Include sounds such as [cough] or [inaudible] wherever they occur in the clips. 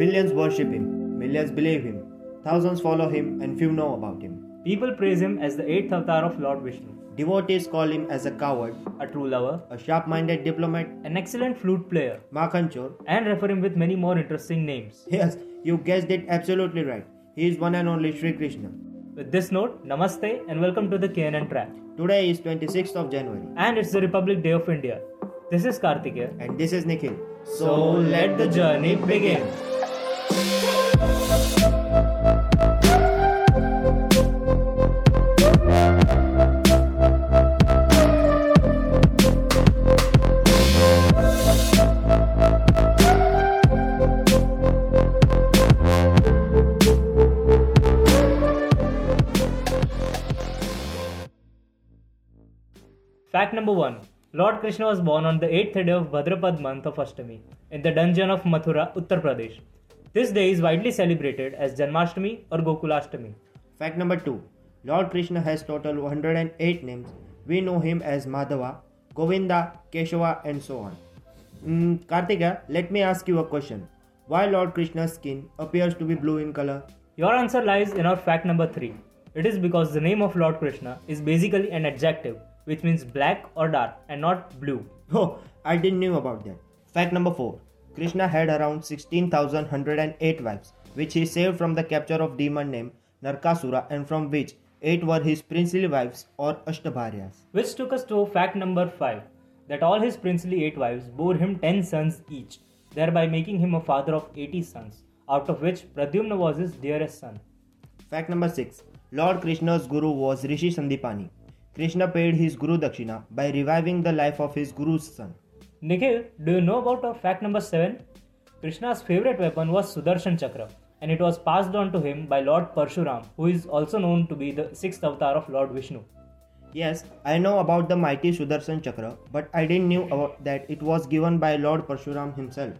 Billions worship him, millions believe him, thousands follow him, and few know about him. People praise him as the eighth avatar of Lord Vishnu, Devotees call him as a coward, a true lover, a sharp minded diplomat, an excellent flute player, Makhanchor. and refer him with many more interesting names. Yes, you guessed it absolutely right. He is one and only Sri Krishna. With this note, namaste and welcome to the KNN track. Today is 26th of January, And it's the Republic Day of India. This is Kartikeya. and this is Nikhil. So let the journey begin. Fact number 1. Lord Krishna was born on the 8th day of Bhadrapad month of Ashtami in the dungeon of Mathura, Uttar Pradesh. This day is widely celebrated as Janmashtami or Gokulashtami. Fact number 2. Lord Krishna has total 108 names. We know him as Madhava, Govinda, Keshava, and so on. Mm, Kartika, let me ask you a question. Why Lord Krishna's skin appears to be blue in color? Your answer lies in our fact number 3. It is because the name of Lord Krishna is basically an adjective which means black or dark and not blue. [laughs] Oh, I didn't know about that. Fact number 4. Krishna had around 16,108 wives, which he saved from the capture of demon named Narkasura and from which 8 were his princely wives or Ashtabharyas. Which took us to fact number 5 that all his princely 8 wives bore him 10 sons each, thereby making him a father of 80 sons, out of which Pradyumna was his dearest son. Fact number 6. Lord Krishna's guru was Rishi Sandipani. Krishna paid his guru dakshina by reviving the life of his guru's son. Nikhil, do you know about fact number 7? Krishna's favorite weapon was Sudarshan Chakra and it was passed on to him by Lord Parshuram, who is also known to be the sixth avatar of Lord Vishnu. Yes, I know about the mighty Sudarshan Chakra, but I didn't know about that it was given by Lord Parshuram himself.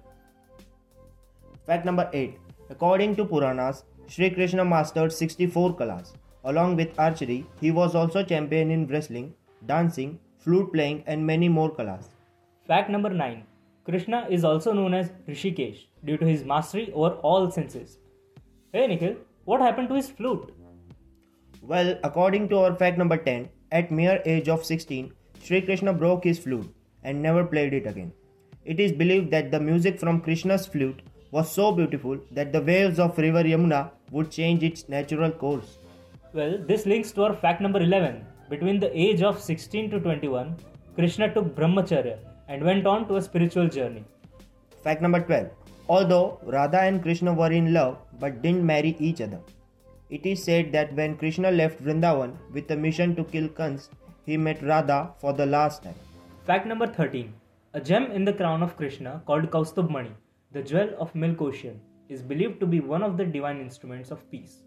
Fact number 8. According to Puranas, Sri Krishna mastered 64 kalas. Along with archery, he was also champion in wrestling, dancing, flute playing, and many more kalas. Fact number 9. Krishna is also known as Hrishikesh due to his mastery over all senses. Hey Nikhil, what happened to his flute? Well, according to our fact number 10, at mere age of 16, Sri Krishna broke his flute and never played it again. It is believed that the music from Krishna's flute was so beautiful that the waves of river Yamuna would change its natural course. Well, this links to our fact number 11. Between the age of 16 to 21, Krishna took brahmacharya and went on to a spiritual journey. Fact number 12. Although Radha and Krishna were in love but didn't marry each other, it is said that when Krishna left Vrindavan with a mission to kill Kans, he met Radha for the last time. Fact number 13. A gem in the crown of Krishna called Kaustubh the jewel of milk ocean, is believed to be one of the divine instruments of peace.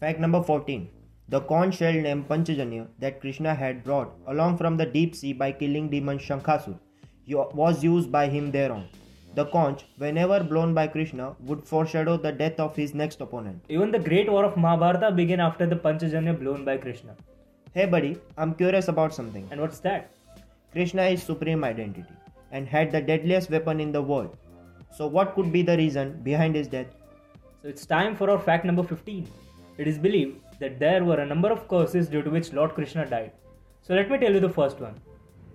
Fact number 14. The conch shell named Panchajanya that Krishna had brought along from the deep sea by killing demon Shankasur was used by him thereon. The conch, whenever blown by Krishna, would foreshadow the death of his next opponent. Even the great war of Mahabharata began after the Panchajanya blown by Krishna. Hey buddy, I'm curious about something. And what's that? Krishna is supreme identity and had the deadliest weapon in the world. So what could be the reason behind his death? So it's time for our fact number 15. It is believed that there were a number of curses due to which Lord Krishna died. So let me tell you the first one.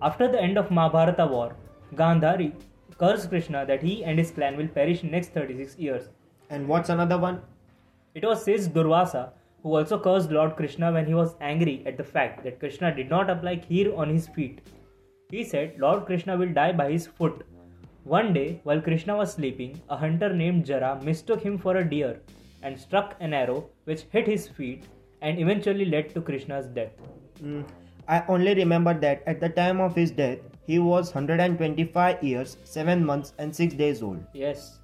After the end of Mahabharata war, Gandhari cursed Krishna that he and his clan will perish in next 36 years. And what's another one? It was sage Durvasa who also cursed Lord Krishna when he was angry at the fact that Krishna did not apply kheer on his feet. He said Lord Krishna will die by his foot. One day, while Krishna was sleeping, a hunter named Jara mistook him for a deer and struck an arrow which hit his feet and eventually led to Krishna's death. Mm, I only remember that at the time of his death, he was 125 years, 7 months, and 6 days old. Yes.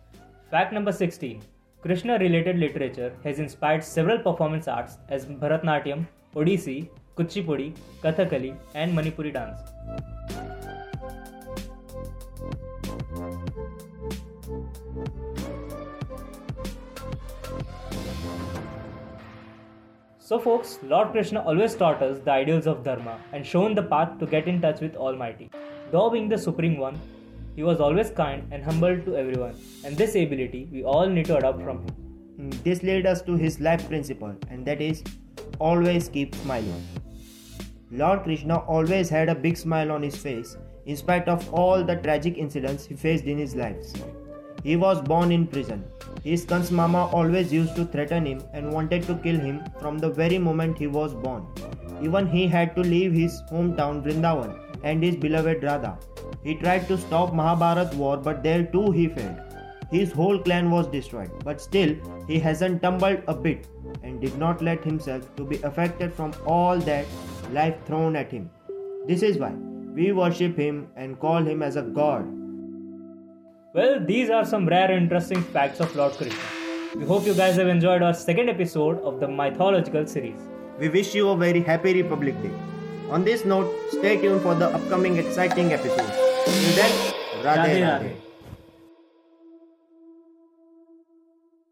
Fact number 16 Krishna related literature has inspired several performance arts as Bharatnatyam, Odissi, Kuchipudi, Kathakali, and Manipuri dance. So, folks, Lord Krishna always taught us the ideals of Dharma and shown the path to get in touch with Almighty. Thou being the Supreme One, He was always kind and humble to everyone, and this ability we all need to adopt from him. Mm, This led us to his life principle, and that is always keep smiling. Lord Krishna always had a big smile on his face, in spite of all the tragic incidents he faced in his life. He was born in prison. His Kans Mama always used to threaten him and wanted to kill him from the very moment he was born. Even he had to leave his hometown Vrindavan and his beloved Radha. He tried to stop Mahabharat war, but there too he failed. His whole clan was destroyed, but still he hasn't tumbled a bit and did not let himself to be affected from all that life thrown at him. This is why we worship him and call him as a god. Well, these are some rare interesting facts of Lord Krishna. We hope you guys have enjoyed our second episode of the mythological series. We wish you a very happy Republic Day. On this note, stay tuned for the upcoming exciting episodes. Till then, Radhe Radhe Radhe. Radhe.